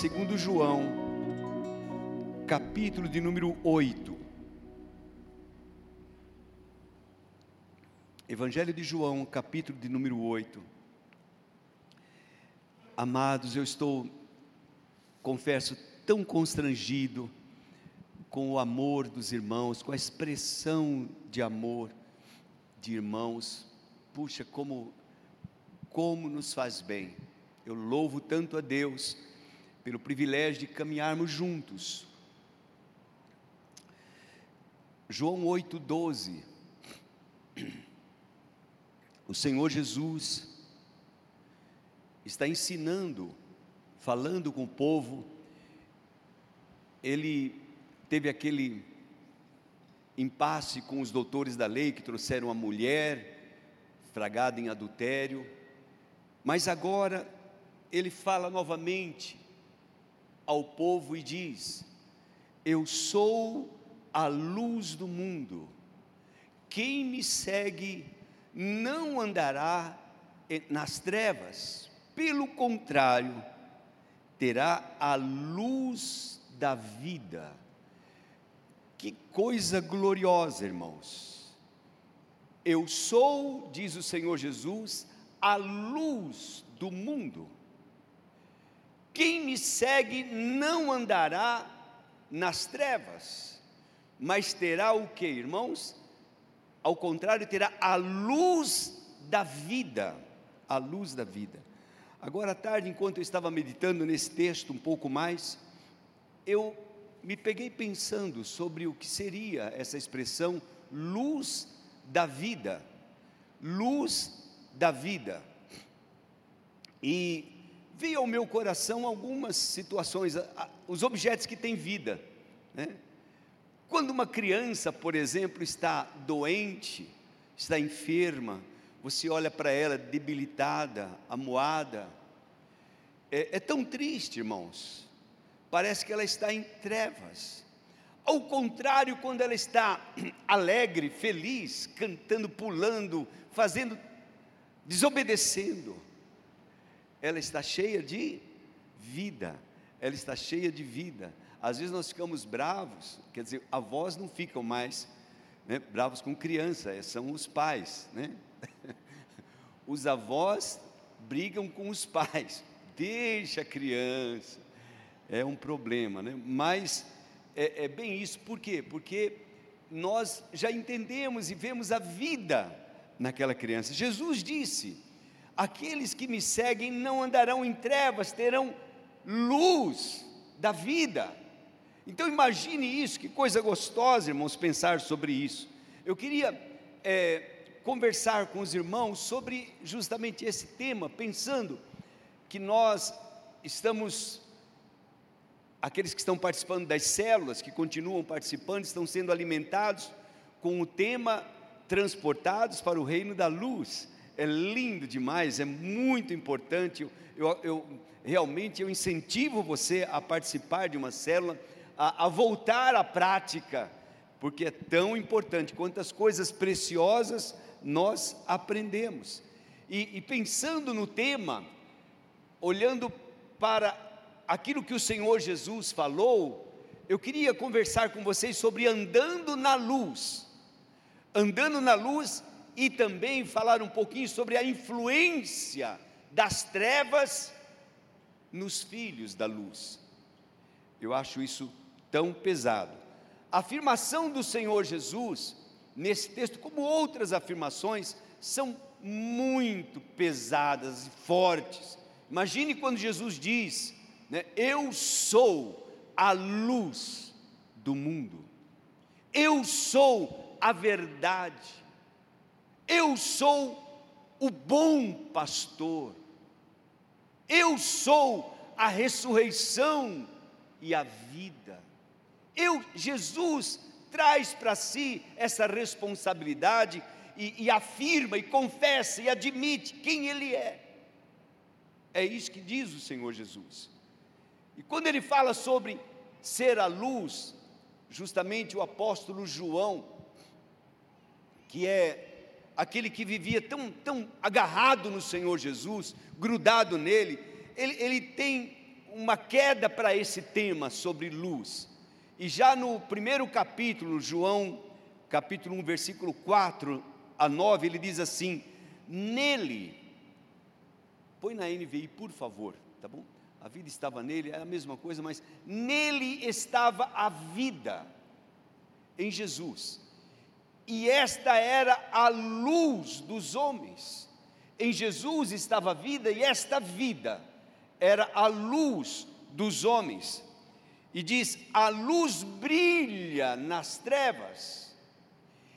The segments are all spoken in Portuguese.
segundo João, capítulo de número 8. Evangelho de João, capítulo de número 8. Amados, eu estou, confesso, tão constrangido com o amor dos irmãos, com a expressão de amor de irmãos. Puxa, como como nos faz bem. Eu louvo tanto a Deus pelo privilégio de caminharmos juntos. João 8:12. O Senhor Jesus está ensinando, falando com o povo. Ele teve aquele impasse com os doutores da lei que trouxeram a mulher fragada em adultério, mas agora ele fala novamente ao povo e diz: Eu sou a luz do mundo, quem me segue não andará nas trevas, pelo contrário, terá a luz da vida. Que coisa gloriosa, irmãos. Eu sou, diz o Senhor Jesus, a luz do mundo. Quem me segue não andará nas trevas, mas terá o que, irmãos? Ao contrário, terá a luz da vida, a luz da vida. Agora à tarde, enquanto eu estava meditando nesse texto um pouco mais, eu me peguei pensando sobre o que seria essa expressão luz da vida. Luz da vida. E veio ao meu coração algumas situações, os objetos que têm vida. Né? Quando uma criança, por exemplo, está doente, está enferma, você olha para ela debilitada, amuada, é, é tão triste, irmãos parece que ela está em trevas. Ao contrário, quando ela está alegre, feliz, cantando, pulando, fazendo, desobedecendo, ela está cheia de vida, ela está cheia de vida. Às vezes nós ficamos bravos, quer dizer, avós não ficam mais né, bravos com criança, é, são os pais, né? Os avós brigam com os pais, deixa a criança, é um problema, né? mas é, é bem isso, por quê? Porque nós já entendemos e vemos a vida naquela criança. Jesus disse: Aqueles que me seguem não andarão em trevas, terão luz da vida. Então imagine isso, que coisa gostosa, irmãos, pensar sobre isso. Eu queria é, conversar com os irmãos sobre justamente esse tema, pensando que nós estamos aqueles que estão participando das células, que continuam participando, estão sendo alimentados com o tema transportados para o reino da luz. É lindo demais, é muito importante. Eu, eu, realmente eu incentivo você a participar de uma célula, a, a voltar à prática, porque é tão importante. Quantas coisas preciosas nós aprendemos. E, e pensando no tema, olhando para aquilo que o Senhor Jesus falou, eu queria conversar com vocês sobre andando na luz. Andando na luz e também falar um pouquinho sobre a influência das trevas nos filhos da luz. Eu acho isso tão pesado. A afirmação do Senhor Jesus, nesse texto, como outras afirmações, são muito pesadas e fortes. Imagine quando Jesus diz: né? Eu sou a luz do mundo, eu sou a verdade, eu sou o bom pastor, eu sou a ressurreição e a vida. Eu, Jesus, traz para si essa responsabilidade e, e, afirma, e confessa, e admite quem Ele é. É isso que diz o Senhor Jesus. E quando ele fala sobre ser a luz, justamente o apóstolo João, que é aquele que vivia tão, tão agarrado no Senhor Jesus, grudado nele, ele, ele tem uma queda para esse tema sobre luz. E já no primeiro capítulo, João, capítulo 1, versículo 4 a 9, ele diz assim: Nele, põe na NVI, por favor, tá bom? A vida estava nele, é a mesma coisa, mas nele estava a vida, em Jesus. E esta era a luz dos homens. Em Jesus estava a vida, e esta vida era a luz dos homens. E diz: a luz brilha nas trevas,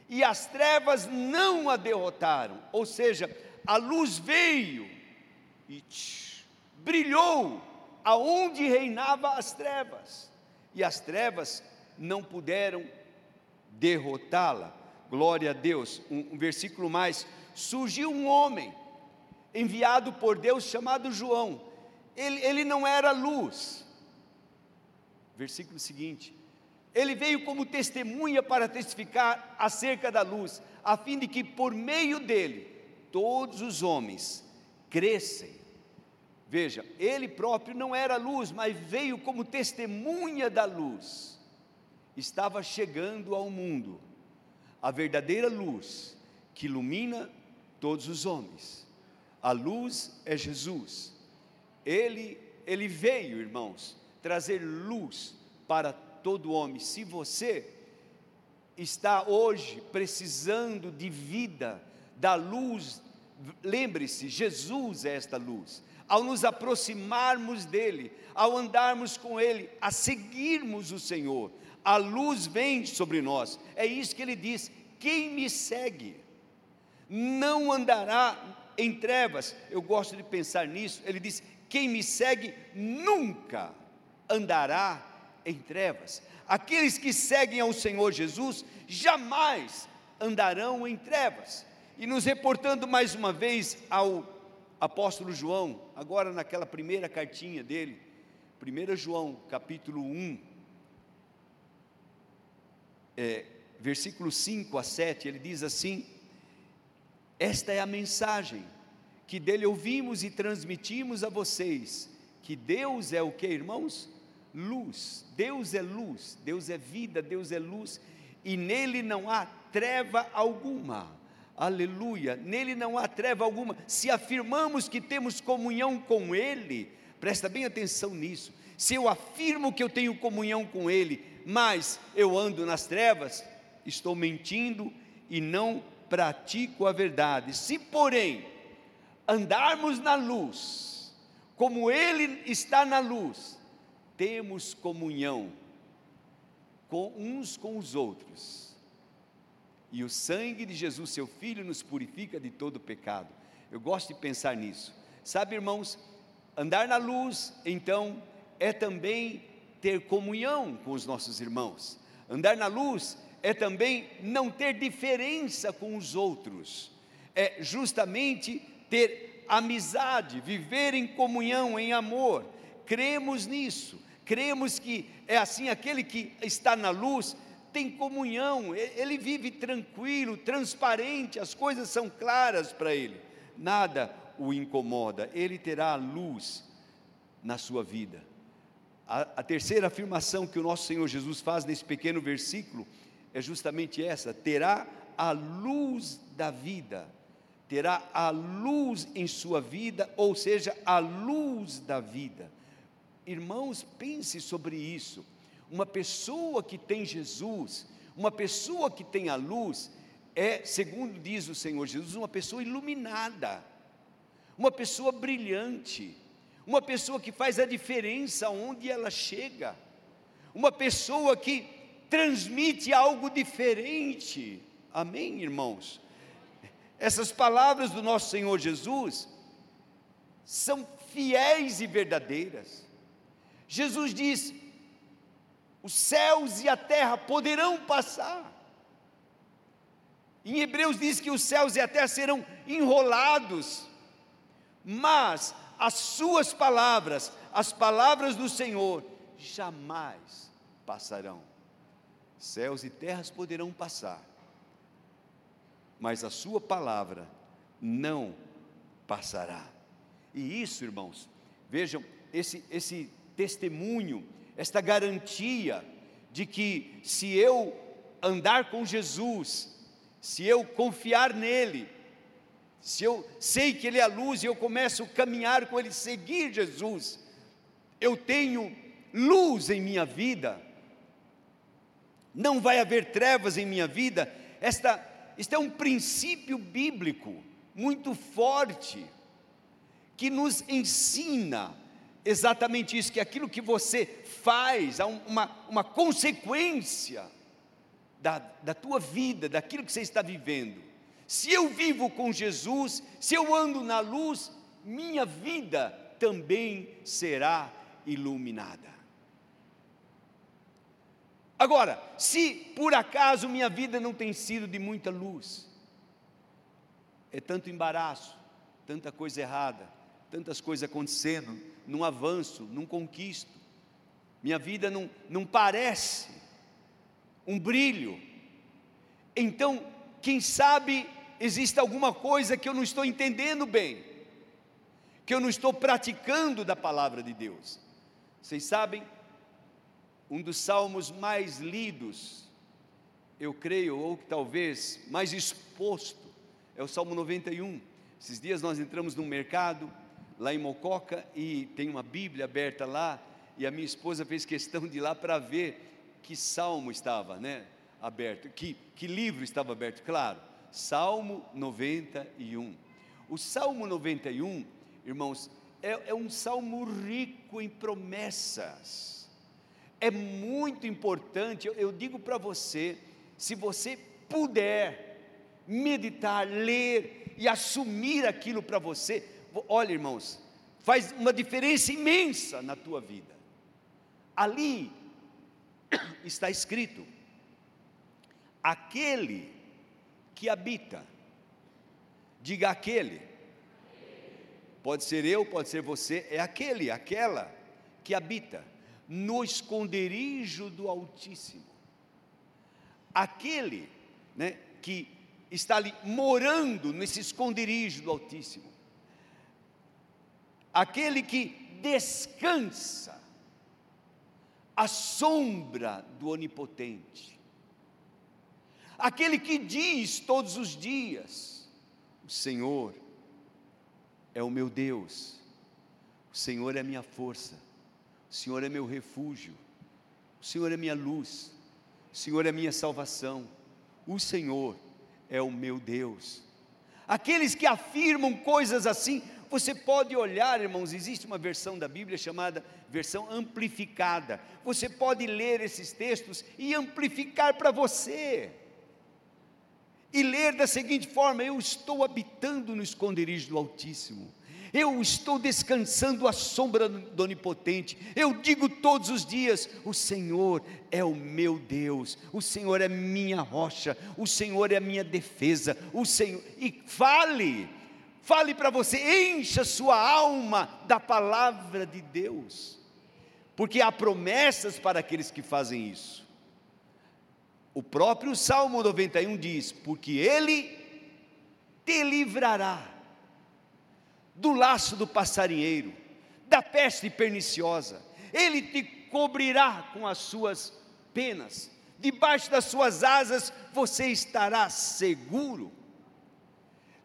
e as trevas não a derrotaram. Ou seja, a luz veio e tch, brilhou aonde reinava as trevas, e as trevas não puderam derrotá-la. Glória a Deus. Um, um versículo mais: surgiu um homem enviado por Deus chamado João. Ele, ele não era luz. Versículo seguinte: ele veio como testemunha para testificar acerca da luz, a fim de que por meio dele todos os homens crescem Veja, ele próprio não era luz, mas veio como testemunha da luz. Estava chegando ao mundo a verdadeira luz que ilumina todos os homens. A luz é Jesus. Ele ele veio, irmãos, trazer luz para todo homem. Se você está hoje precisando de vida, da luz, lembre-se, Jesus é esta luz ao nos aproximarmos dEle, ao andarmos com Ele, a seguirmos o Senhor, a luz vem sobre nós. É isso que ele diz: quem me segue não andará em trevas. Eu gosto de pensar nisso. Ele diz: quem me segue nunca andará em trevas. Aqueles que seguem ao Senhor Jesus jamais andarão em trevas. E nos reportando mais uma vez ao apóstolo João, agora naquela primeira cartinha dele, 1 João capítulo 1, é, versículo 5 a 7, ele diz assim: Esta é a mensagem que dele ouvimos e transmitimos a vocês, que Deus é o que, irmãos? Luz, Deus é luz, Deus é vida, Deus é luz, e nele não há treva alguma aleluia, nele não há treva alguma. Se afirmamos que temos comunhão com Ele, presta bem atenção nisso. Se eu afirmo que eu tenho comunhão com Ele, mas eu ando nas trevas, estou mentindo e não pratico a verdade. Se, porém, andarmos na luz, como Ele está na luz, temos comunhão com uns com os outros e o sangue de Jesus, seu Filho, nos purifica de todo pecado. Eu gosto de pensar nisso. Sabe, irmãos, andar na luz, então, é também ter comunhão com os nossos irmãos. Andar na luz é também não ter diferença com os outros. É justamente ter amizade, viver em comunhão, em amor. Cremos nisso. Cremos que é assim aquele que está na luz tem comunhão, ele vive tranquilo, transparente, as coisas são claras para ele, nada o incomoda, ele terá luz na sua vida. A, a, terceira afirmação que o nosso Senhor Jesus faz nesse pequeno versículo é justamente essa: terá a luz da vida, terá a luz em sua vida, ou seja, a luz da vida. Irmãos, pense sobre isso uma pessoa que tem Jesus, uma pessoa que tem a luz, é, segundo diz o Senhor Jesus, uma pessoa iluminada, uma pessoa brilhante, uma pessoa que faz a diferença onde ela chega, uma pessoa que transmite algo diferente. Amém, irmãos? Essas palavras do nosso Senhor Jesus são fiéis e verdadeiras. Jesus diz: os céus e a terra poderão passar. Em Hebreus diz que os céus e a terra serão enrolados, mas as suas palavras, as palavras do Senhor, jamais passarão. Céus e terras poderão passar, mas a sua palavra não passará. E isso, irmãos, vejam, esse, esse testemunho, esta garantia de que se eu andar com Jesus, se eu confiar nele, se eu sei que ele é a luz e eu começo a caminhar com ele, seguir Jesus, eu tenho luz em minha vida, não vai haver trevas em minha vida. Esta, este é um princípio bíblico muito forte que nos ensina exatamente isso: que aquilo que você faz, há uma, uma consequência da, da tua vida, daquilo que você está vivendo. Se eu vivo com Jesus, se eu ando na luz, minha vida também será iluminada. Agora, se por acaso minha vida não tem sido de muita luz, é tanto embaraço, tanta coisa errada, tantas coisas acontecendo, num avanço, num conquisto, minha vida não, não parece um brilho, então, quem sabe existe alguma coisa que eu não estou entendendo bem, que eu não estou praticando da palavra de Deus. Vocês sabem, um dos salmos mais lidos, eu creio, ou talvez mais exposto, é o Salmo 91. Esses dias nós entramos num mercado, lá em Mococa, e tem uma Bíblia aberta lá, e a minha esposa fez questão de ir lá para ver que salmo estava né, aberto, que, que livro estava aberto, claro, Salmo 91. O Salmo 91, irmãos, é, é um salmo rico em promessas é muito importante, eu, eu digo para você, se você puder meditar, ler e assumir aquilo para você, olha irmãos, faz uma diferença imensa na tua vida. Ali está escrito: aquele que habita, diga aquele, pode ser eu, pode ser você, é aquele, aquela que habita no esconderijo do Altíssimo. Aquele né, que está ali morando nesse esconderijo do Altíssimo. Aquele que descansa à sombra do Onipotente. Aquele que diz todos os dias: O Senhor é o meu Deus, o Senhor é a minha força o Senhor é meu refúgio, o Senhor é minha luz, o Senhor é minha salvação, o Senhor é o meu Deus. Aqueles que afirmam coisas assim, você pode olhar, irmãos, existe uma versão da Bíblia chamada versão amplificada. Você pode ler esses textos e amplificar para você. E ler da seguinte forma: Eu estou habitando no esconderijo do Altíssimo. Eu estou descansando à sombra do Onipotente, eu digo todos os dias: o Senhor é o meu Deus, o Senhor é minha rocha, o Senhor é minha defesa, o Senhor, e fale, fale para você, encha sua alma da palavra de Deus, porque há promessas para aqueles que fazem isso. O próprio Salmo 91 diz: Porque Ele te livrará do laço do passarinheiro, da peste perniciosa. Ele te cobrirá com as suas penas, debaixo das suas asas você estará seguro.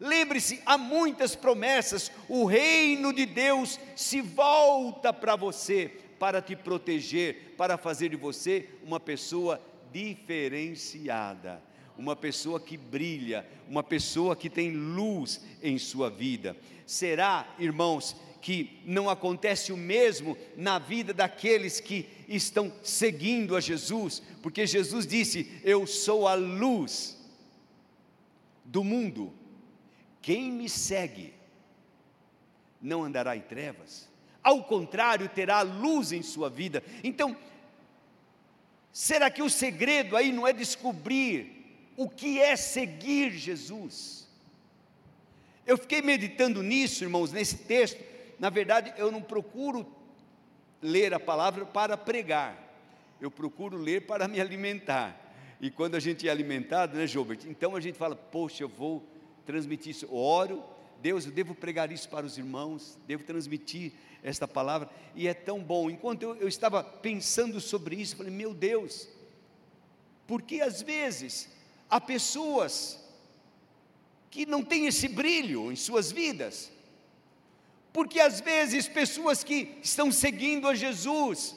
Lembre-se, há muitas promessas, o reino de Deus se volta para você, para te proteger, para fazer de você uma pessoa diferenciada, uma pessoa que brilha, uma pessoa que tem luz em sua vida. Será, irmãos, que não acontece o mesmo na vida daqueles que estão seguindo a Jesus, porque Jesus disse: Eu sou a luz do mundo. Quem me segue não andará em trevas, ao contrário, terá luz em sua vida. Então, será que o segredo aí não é descobrir o que é seguir Jesus? Eu fiquei meditando nisso, irmãos, nesse texto. Na verdade, eu não procuro ler a palavra para pregar, eu procuro ler para me alimentar. E quando a gente é alimentado, né, Gilbert? Então a gente fala, poxa, eu vou transmitir isso. oro, Deus, eu devo pregar isso para os irmãos, devo transmitir esta palavra, e é tão bom. Enquanto eu, eu estava pensando sobre isso, falei, meu Deus, porque às vezes há pessoas que não têm esse brilho em suas vidas, porque às vezes pessoas que estão seguindo a Jesus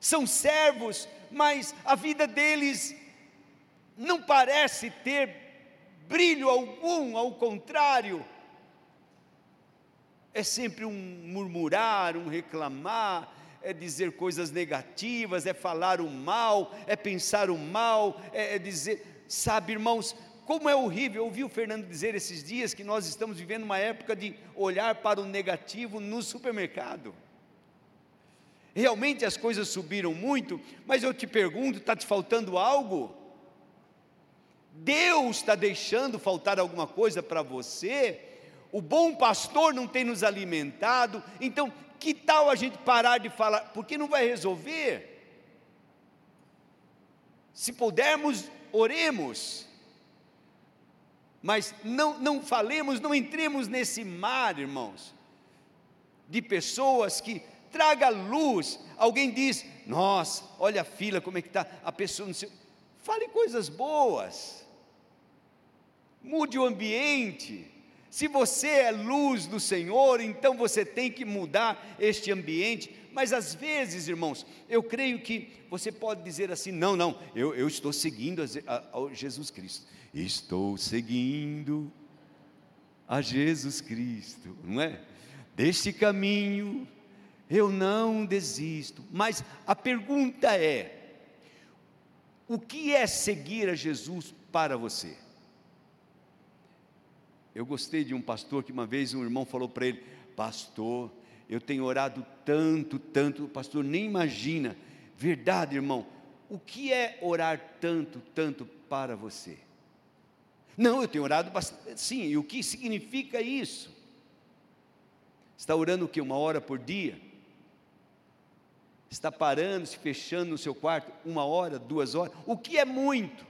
são servos, mas a vida deles não parece ter brilho algum, ao contrário, é sempre um murmurar, um reclamar, é dizer coisas negativas, é falar o mal, é pensar o mal, é, é dizer, sabe, irmãos, como é horrível, eu ouvi o Fernando dizer esses dias que nós estamos vivendo uma época de olhar para o negativo no supermercado. Realmente as coisas subiram muito, mas eu te pergunto: está te faltando algo? Deus está deixando faltar alguma coisa para você? O bom pastor não tem nos alimentado, então que tal a gente parar de falar? Porque não vai resolver. Se pudermos, oremos. Mas não, não falemos, não entremos nesse mar, irmãos, de pessoas que traga luz. Alguém diz, nossa, olha a fila, como é que está, a pessoa não sei. Fale coisas boas. Mude o ambiente. Se você é luz do Senhor, então você tem que mudar este ambiente. Mas às vezes, irmãos, eu creio que você pode dizer assim: não, não, eu, eu estou seguindo a, a, a Jesus Cristo. Estou seguindo a Jesus Cristo, não é? Deste caminho eu não desisto. Mas a pergunta é: o que é seguir a Jesus para você? Eu gostei de um pastor que uma vez um irmão falou para ele: Pastor, eu tenho orado tanto, tanto, o pastor nem imagina. Verdade, irmão, o que é orar tanto, tanto para você? Não, eu tenho orado bastante. Sim, e o que significa isso? Está orando o que? Uma hora por dia? Está parando, se fechando no seu quarto uma hora, duas horas? O que é muito?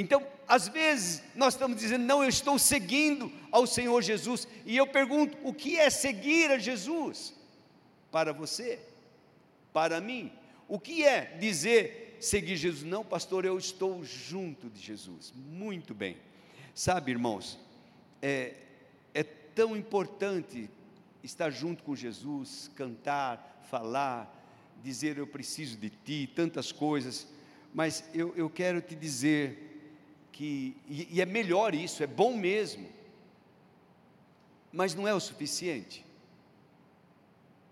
Então, às vezes, nós estamos dizendo, não, eu estou seguindo ao Senhor Jesus, e eu pergunto, o que é seguir a Jesus? Para você, para mim, o que é dizer seguir Jesus? Não, pastor, eu estou junto de Jesus. Muito bem. Sabe, irmãos, é, é tão importante estar junto com Jesus, cantar, falar, dizer eu preciso de ti, tantas coisas, mas eu, eu quero te dizer, que, e, e é melhor isso, é bom mesmo, mas não é o suficiente.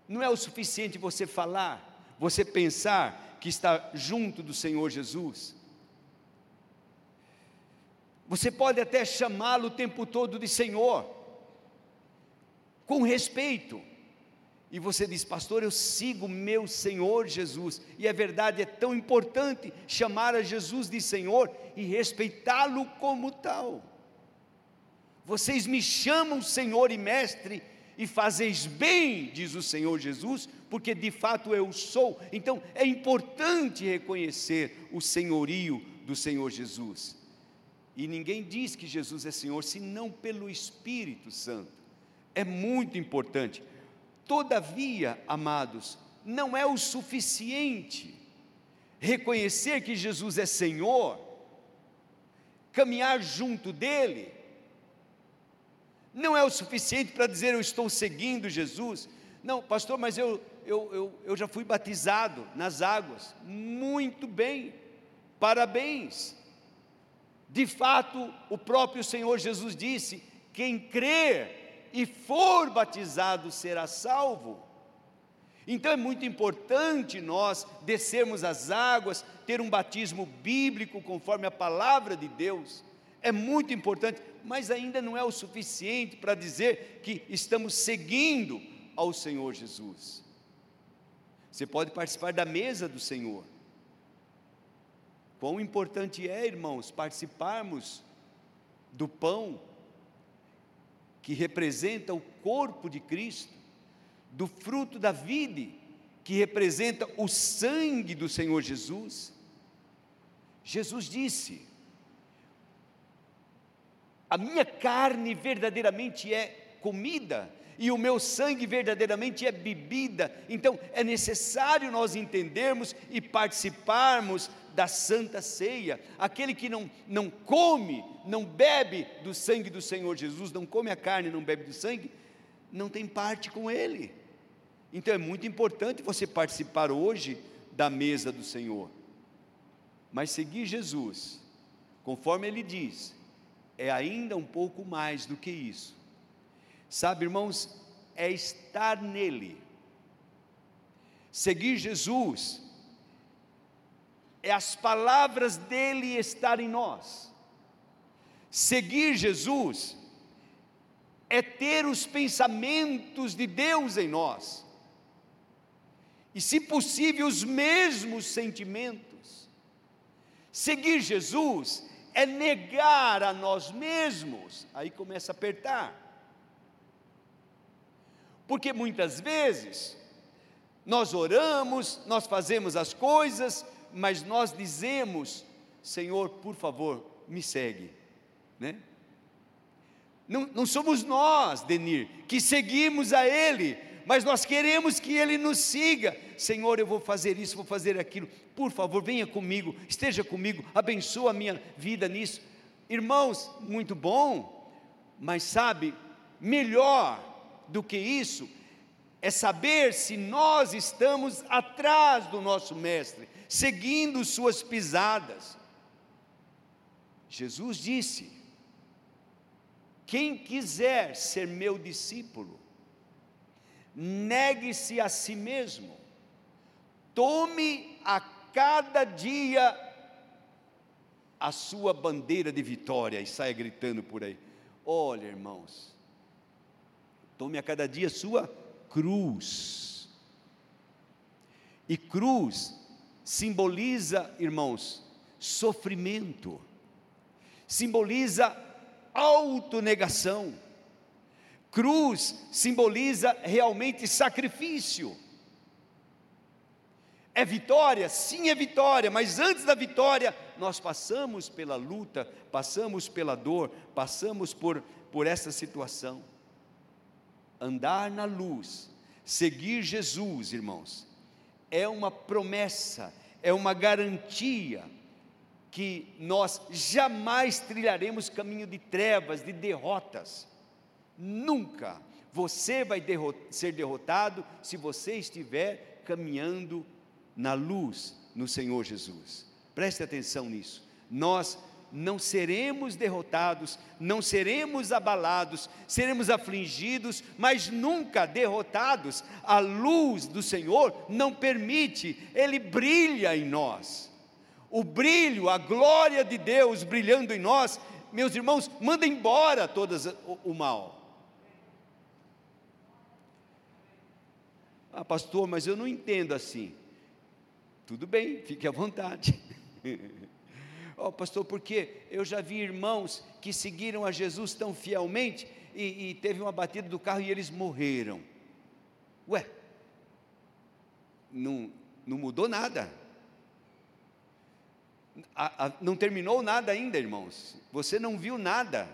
Não é o suficiente você falar, você pensar que está junto do Senhor Jesus. Você pode até chamá-lo o tempo todo de Senhor, com respeito, e você diz, pastor, eu sigo meu Senhor Jesus, e é verdade, é tão importante chamar a Jesus de Senhor e respeitá-lo como tal. Vocês me chamam Senhor e Mestre, e fazeis bem, diz o Senhor Jesus, porque de fato eu sou. Então é importante reconhecer o senhorio do Senhor Jesus. E ninguém diz que Jesus é Senhor senão pelo Espírito Santo. É muito importante. Todavia, amados, não é o suficiente reconhecer que Jesus é Senhor, caminhar junto dEle, não é o suficiente para dizer eu estou seguindo Jesus. Não, pastor, mas eu, eu, eu, eu já fui batizado nas águas. Muito bem, parabéns. De fato, o próprio Senhor Jesus disse: quem crer e for batizado será salvo. Então é muito importante nós descermos as águas, ter um batismo bíblico conforme a palavra de Deus. É muito importante, mas ainda não é o suficiente para dizer que estamos seguindo ao Senhor Jesus. Você pode participar da mesa do Senhor. Quão importante é, irmãos, participarmos do pão que representa o corpo de Cristo, do fruto da vida, que representa o sangue do Senhor Jesus. Jesus disse: a minha carne verdadeiramente é comida e o meu sangue verdadeiramente é bebida. Então é necessário nós entendermos e participarmos da santa ceia. Aquele que não, não come, não bebe do sangue do Senhor Jesus, não come a carne, não bebe do sangue, não tem parte com Ele. Então é muito importante você participar hoje da mesa do Senhor. Mas seguir Jesus, conforme Ele diz, é ainda um pouco mais do que isso. Sabe, irmãos, é estar nele. Seguir Jesus é as palavras dele estar em nós. Seguir Jesus é ter os pensamentos de Deus em nós. E, se possível, os mesmos sentimentos. Seguir Jesus é negar a nós mesmos. Aí começa a apertar. Porque muitas vezes nós oramos, nós fazemos as coisas, mas nós dizemos: Senhor, por favor, me segue, né? Não, não somos nós, Denir, que seguimos a Ele, mas nós queremos que Ele nos siga. Senhor, eu vou fazer isso, vou fazer aquilo. Por favor, venha comigo, esteja comigo, abençoa a minha vida nisso. Irmãos, muito bom, mas sabe, melhor do que isso é saber se nós estamos atrás do nosso Mestre, seguindo suas pisadas. Jesus disse: Quem quiser ser meu discípulo, negue-se a si mesmo, tome a cada dia a sua bandeira de vitória e saia gritando por aí. Olha, irmãos, tome a cada dia a sua cruz. E cruz simboliza, irmãos, sofrimento, simboliza autonegação. Cruz simboliza realmente sacrifício. É vitória? Sim, é vitória, mas antes da vitória, nós passamos pela luta, passamos pela dor, passamos por, por essa situação andar na luz, seguir Jesus, irmãos, é uma promessa, é uma garantia que nós jamais trilharemos caminho de trevas, de derrotas. Nunca você vai ser derrotado se você estiver caminhando na luz no Senhor Jesus. Preste atenção nisso. Nós não seremos derrotados, não seremos abalados, seremos afligidos, mas nunca derrotados. A luz do Senhor não permite, Ele brilha em nós. O brilho, a glória de Deus brilhando em nós, meus irmãos, manda embora todo o, o mal. Ah, pastor, mas eu não entendo assim. Tudo bem, fique à vontade. oh, pastor, porque eu já vi irmãos que seguiram a Jesus tão fielmente e, e teve uma batida do carro e eles morreram. Ué, não, não mudou nada. A, a, não terminou nada ainda, irmãos. Você não viu nada.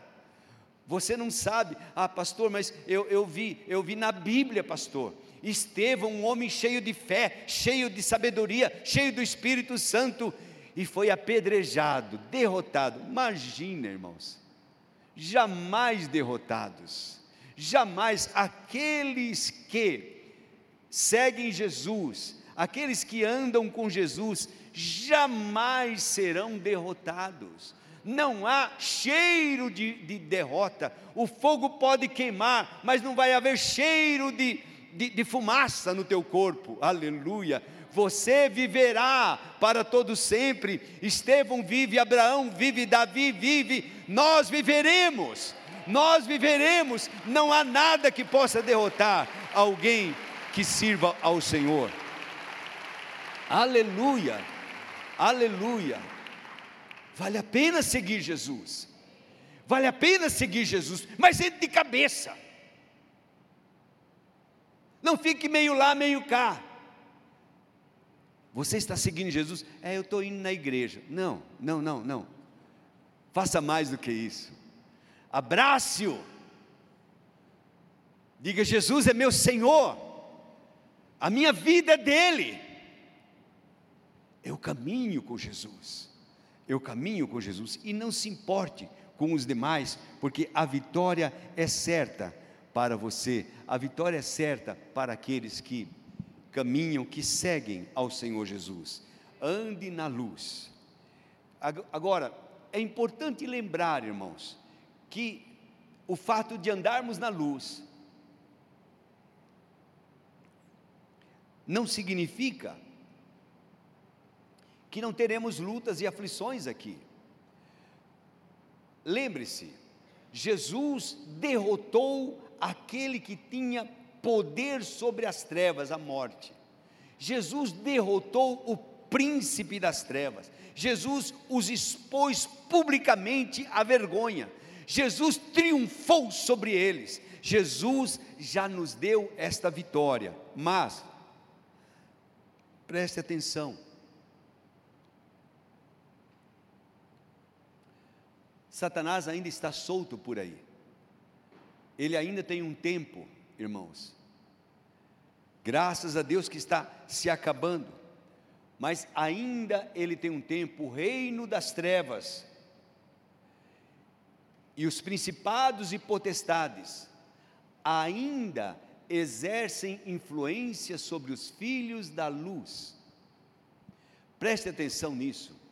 Você não sabe, ah, pastor, mas eu, eu vi, eu vi na Bíblia, pastor. Estevão, um homem cheio de fé, cheio de sabedoria, cheio do Espírito Santo, e foi apedrejado, derrotado. Imagina, irmãos, jamais derrotados, jamais aqueles que seguem Jesus, aqueles que andam com Jesus, jamais serão derrotados. Não há cheiro de, de derrota. O fogo pode queimar, mas não vai haver cheiro de, de, de fumaça no teu corpo. Aleluia você viverá para todo sempre. Estevão vive, Abraão vive, Davi vive, nós viveremos. Nós viveremos, não há nada que possa derrotar alguém que sirva ao Senhor. Aleluia. Aleluia. Vale a pena seguir Jesus. Vale a pena seguir Jesus, mas entre de cabeça. Não fique meio lá, meio cá. Você está seguindo Jesus? É, eu estou indo na igreja. Não, não, não, não. Faça mais do que isso. abrace-o, diga: Jesus é meu Senhor, a minha vida é dele. Eu caminho com Jesus, eu caminho com Jesus, e não se importe com os demais, porque a vitória é certa para você, a vitória é certa para aqueles que caminham, que seguem ao Senhor Jesus. Ande na luz. Agora, é importante lembrar, irmãos, que o fato de andarmos na luz não significa que não teremos lutas e aflições aqui. Lembre-se, Jesus derrotou aquele que tinha poder sobre as trevas, a morte. Jesus derrotou o príncipe das trevas. Jesus os expôs publicamente à vergonha. Jesus triunfou sobre eles. Jesus já nos deu esta vitória. Mas, preste atenção. Satanás ainda está solto por aí. Ele ainda tem um tempo, irmãos. Graças a Deus que está se acabando. Mas ainda ele tem um tempo, o reino das trevas. E os principados e potestades ainda exercem influência sobre os filhos da luz. Preste atenção nisso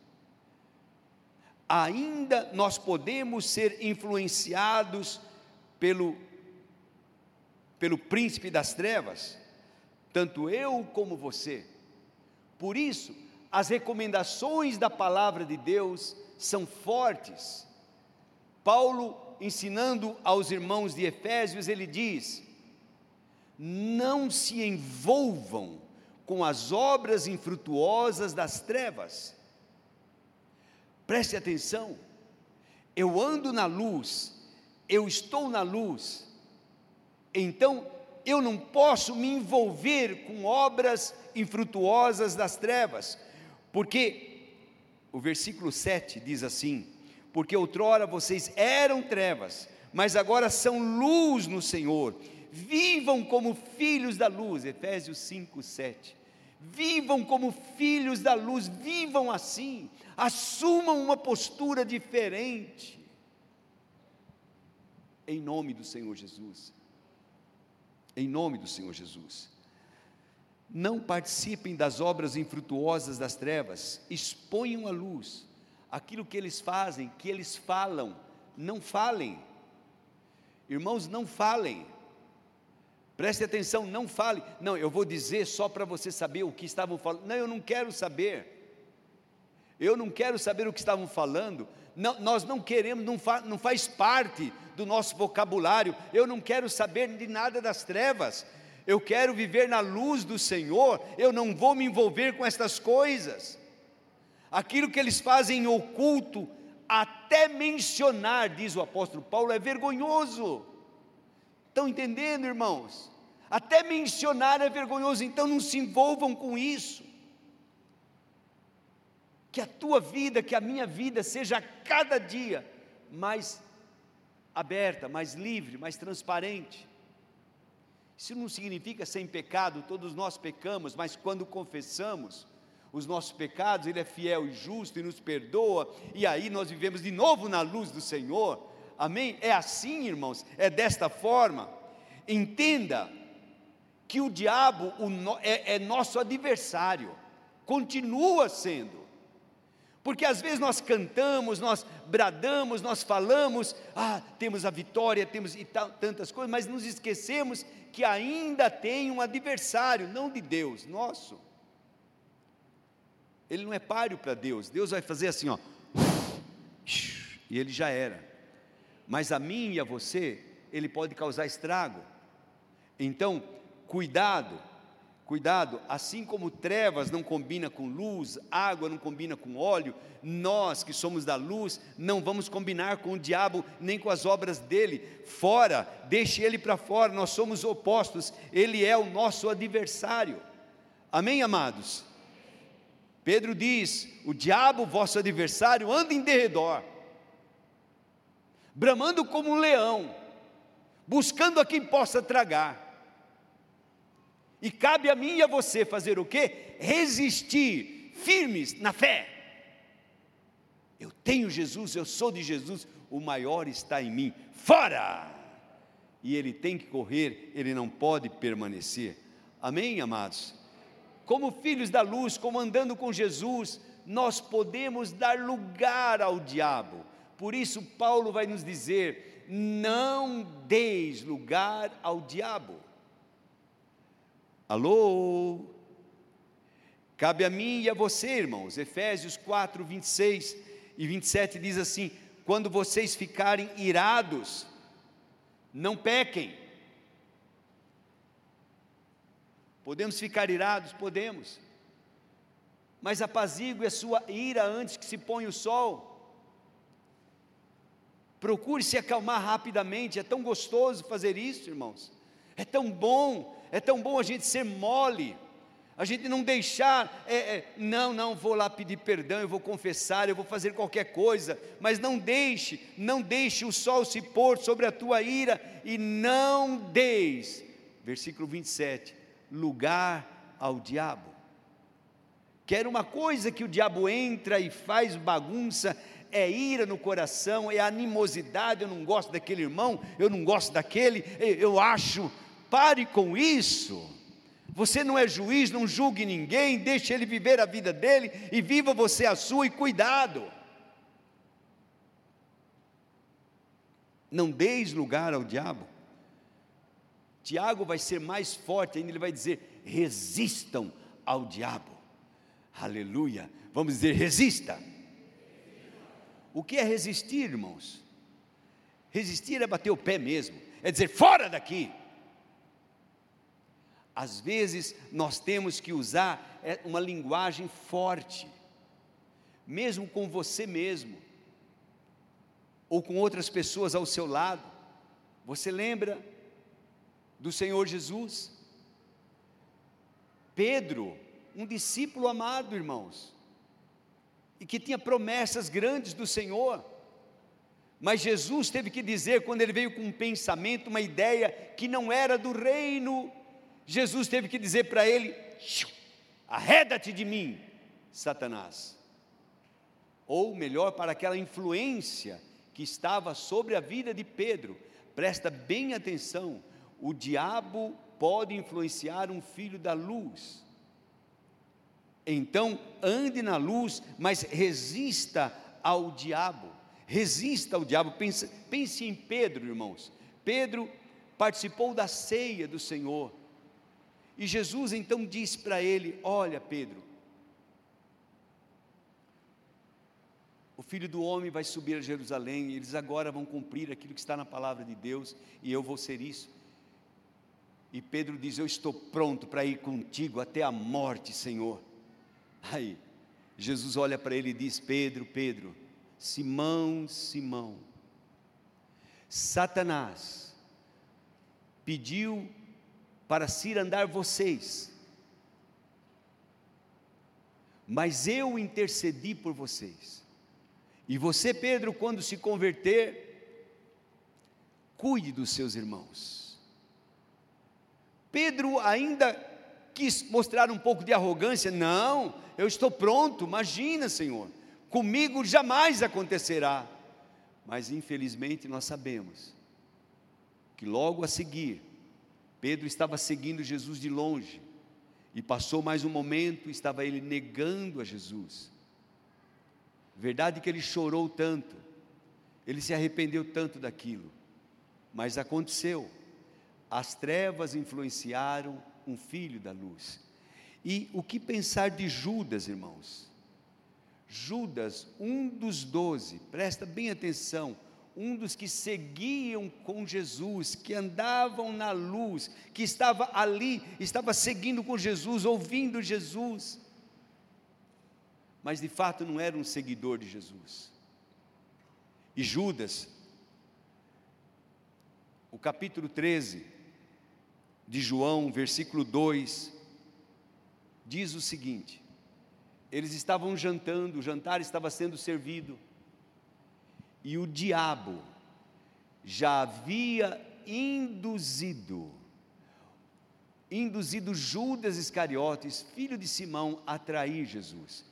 ainda nós podemos ser influenciados pelo, pelo príncipe das trevas, tanto eu como você. Por isso, as recomendações da palavra de Deus são fortes. Paulo, ensinando aos irmãos de Efésios, ele diz: não se envolvam com as obras infrutuosas das trevas Preste atenção. Eu ando na luz, eu estou na luz, então eu não posso me envolver com obras infrutuosas das trevas, porque o versículo 7 diz assim: Porque outrora vocês eram trevas, mas agora são luz no Senhor, vivam como filhos da luz, Efésios 5, 7. Vivam como filhos da luz, vivam assim, assumam uma postura diferente. Em nome do Senhor Jesus. Em nome do Senhor Jesus. Não participem das obras infrutuosas das trevas, exponham a luz. Aquilo que eles fazem, que eles falam, não falem. Irmãos, não falem. Preste atenção, não fale. Não, eu vou dizer só para você saber o que estavam falando. Não, eu não quero saber. Eu não quero saber o que estavam falando. Não, nós não queremos, não, fa, não faz parte do nosso vocabulário. Eu não quero saber de nada das trevas. Eu quero viver na luz do Senhor. Eu não vou me envolver com estas coisas. Aquilo que eles fazem em oculto, até mencionar, diz o apóstolo Paulo, é vergonhoso. Estão entendendo, irmãos? Até mencionar é vergonhoso, então não se envolvam com isso. Que a tua vida, que a minha vida seja a cada dia mais aberta, mais livre, mais transparente. Isso não significa sem pecado, todos nós pecamos, mas quando confessamos os nossos pecados, Ele é fiel e justo e nos perdoa, e aí nós vivemos de novo na luz do Senhor. Amém? É assim, irmãos, é desta forma. Entenda que o diabo é, é nosso adversário, continua sendo. Porque às vezes nós cantamos, nós bradamos, nós falamos, ah, temos a vitória, temos e tantas coisas, mas nos esquecemos que ainda tem um adversário, não de Deus, nosso. Ele não é páreo para Deus. Deus vai fazer assim, ó, e ele já era. Mas a mim e a você, ele pode causar estrago. Então, Cuidado, cuidado, assim como trevas não combina com luz, água não combina com óleo, nós que somos da luz não vamos combinar com o diabo nem com as obras dele. Fora, deixe ele para fora, nós somos opostos, ele é o nosso adversário. Amém, amados? Pedro diz: o diabo, vosso adversário, anda em derredor. bramando como um leão, buscando a quem possa tragar. E cabe a mim e a você fazer o quê? Resistir, firmes na fé. Eu tenho Jesus, eu sou de Jesus, o maior está em mim. Fora! E ele tem que correr, ele não pode permanecer. Amém, amados? Como filhos da luz, como andando com Jesus, nós podemos dar lugar ao diabo. Por isso, Paulo vai nos dizer: não deis lugar ao diabo. Alô? Cabe a mim e a você, irmãos. Efésios 4, 26 e 27 diz assim: Quando vocês ficarem irados, não pequem. Podemos ficar irados? Podemos. Mas apazigue a sua ira antes que se ponha o sol. Procure se acalmar rapidamente. É tão gostoso fazer isso, irmãos. É tão bom, é tão bom a gente ser mole a gente não deixar, é, é, não, não, vou lá pedir perdão, eu vou confessar, eu vou fazer qualquer coisa, mas não deixe, não deixe o sol se pôr sobre a tua ira e não deis, versículo 27, lugar ao diabo. Quer uma coisa que o diabo entra e faz bagunça, é ira no coração, é animosidade, eu não gosto daquele irmão, eu não gosto daquele, eu acho, pare com isso você não é juiz, não julgue ninguém, deixe ele viver a vida dele e viva você a sua e cuidado. Não deis lugar ao diabo. Tiago vai ser mais forte ainda, ele vai dizer: resistam ao diabo. Aleluia. Vamos dizer: resista. O que é resistir, irmãos? Resistir é bater o pé mesmo, é dizer: fora daqui. Às vezes nós temos que usar é, uma linguagem forte, mesmo com você mesmo, ou com outras pessoas ao seu lado. Você lembra do Senhor Jesus? Pedro, um discípulo amado, irmãos, e que tinha promessas grandes do Senhor, mas Jesus teve que dizer, quando ele veio com um pensamento, uma ideia que não era do reino Jesus teve que dizer para ele: arreda-te de mim, Satanás. Ou melhor, para aquela influência que estava sobre a vida de Pedro, presta bem atenção: o diabo pode influenciar um filho da luz. Então, ande na luz, mas resista ao diabo. Resista ao diabo. Pense, pense em Pedro, irmãos. Pedro participou da ceia do Senhor e Jesus então disse para ele: Olha, Pedro, o filho do homem vai subir a Jerusalém, e eles agora vão cumprir aquilo que está na palavra de Deus, e eu vou ser isso. E Pedro diz: Eu estou pronto para ir contigo até a morte, Senhor. Aí, Jesus olha para ele e diz: Pedro, Pedro, Simão, Simão, Satanás pediu para cirandar vocês. Mas eu intercedi por vocês. E você, Pedro, quando se converter, cuide dos seus irmãos. Pedro ainda quis mostrar um pouco de arrogância. Não, eu estou pronto, imagina, Senhor. Comigo jamais acontecerá. Mas infelizmente nós sabemos que logo a seguir, Pedro estava seguindo Jesus de longe, e passou mais um momento, estava ele negando a Jesus. Verdade que ele chorou tanto, ele se arrependeu tanto daquilo, mas aconteceu. As trevas influenciaram um filho da luz. E o que pensar de Judas, irmãos? Judas, um dos doze, presta bem atenção, um dos que seguiam com Jesus, que andavam na luz, que estava ali, estava seguindo com Jesus, ouvindo Jesus, mas de fato não era um seguidor de Jesus. E Judas, o capítulo 13 de João, versículo 2, diz o seguinte: eles estavam jantando, o jantar estava sendo servido, e o diabo já havia induzido, induzido Judas Iscariotes, filho de Simão, a trair Jesus.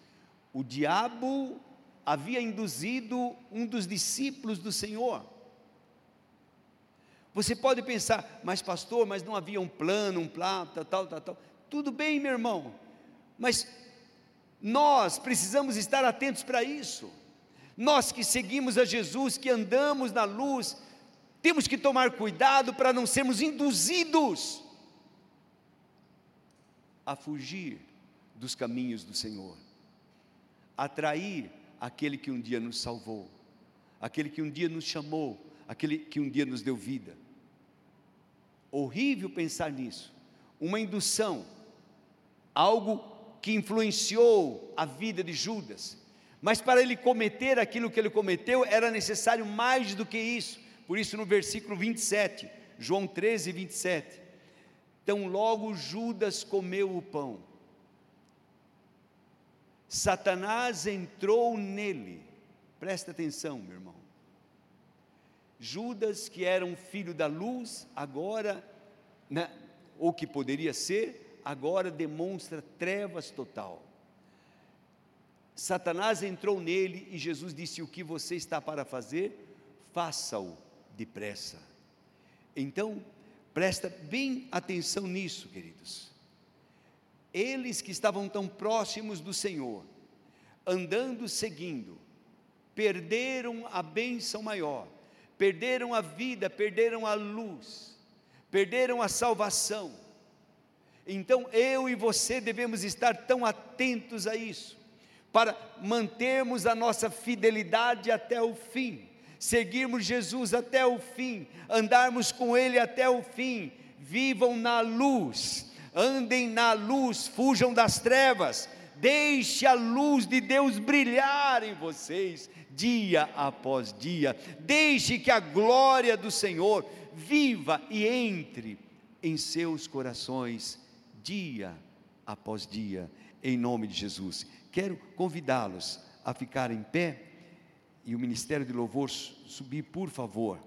O diabo havia induzido um dos discípulos do Senhor. Você pode pensar, mas pastor, mas não havia um plano, um plano, tal, tal, tal, tal. Tudo bem, meu irmão, mas nós precisamos estar atentos para isso. Nós que seguimos a Jesus, que andamos na luz, temos que tomar cuidado para não sermos induzidos a fugir dos caminhos do Senhor, atrair aquele que um dia nos salvou, aquele que um dia nos chamou, aquele que um dia nos deu vida. Horrível pensar nisso. Uma indução, algo que influenciou a vida de Judas. Mas para ele cometer aquilo que ele cometeu, era necessário mais do que isso. Por isso, no versículo 27, João 13, 27. Então, logo Judas comeu o pão. Satanás entrou nele. Presta atenção, meu irmão. Judas, que era um filho da luz, agora, né, ou que poderia ser, agora demonstra trevas total. Satanás entrou nele e Jesus disse: O que você está para fazer, faça-o depressa. Então, presta bem atenção nisso, queridos. Eles que estavam tão próximos do Senhor, andando seguindo, perderam a bênção maior, perderam a vida, perderam a luz, perderam a salvação. Então eu e você devemos estar tão atentos a isso, para mantermos a nossa fidelidade até o fim seguirmos Jesus até o fim, andarmos com Ele até o fim. Vivam na luz, andem na luz, fujam das trevas, deixe a luz de Deus brilhar em vocês dia após dia, deixe que a glória do Senhor viva e entre em seus corações dia após dia, em nome de Jesus. Quero convidá-los a ficar em pé e o ministério de louvor subir, por favor.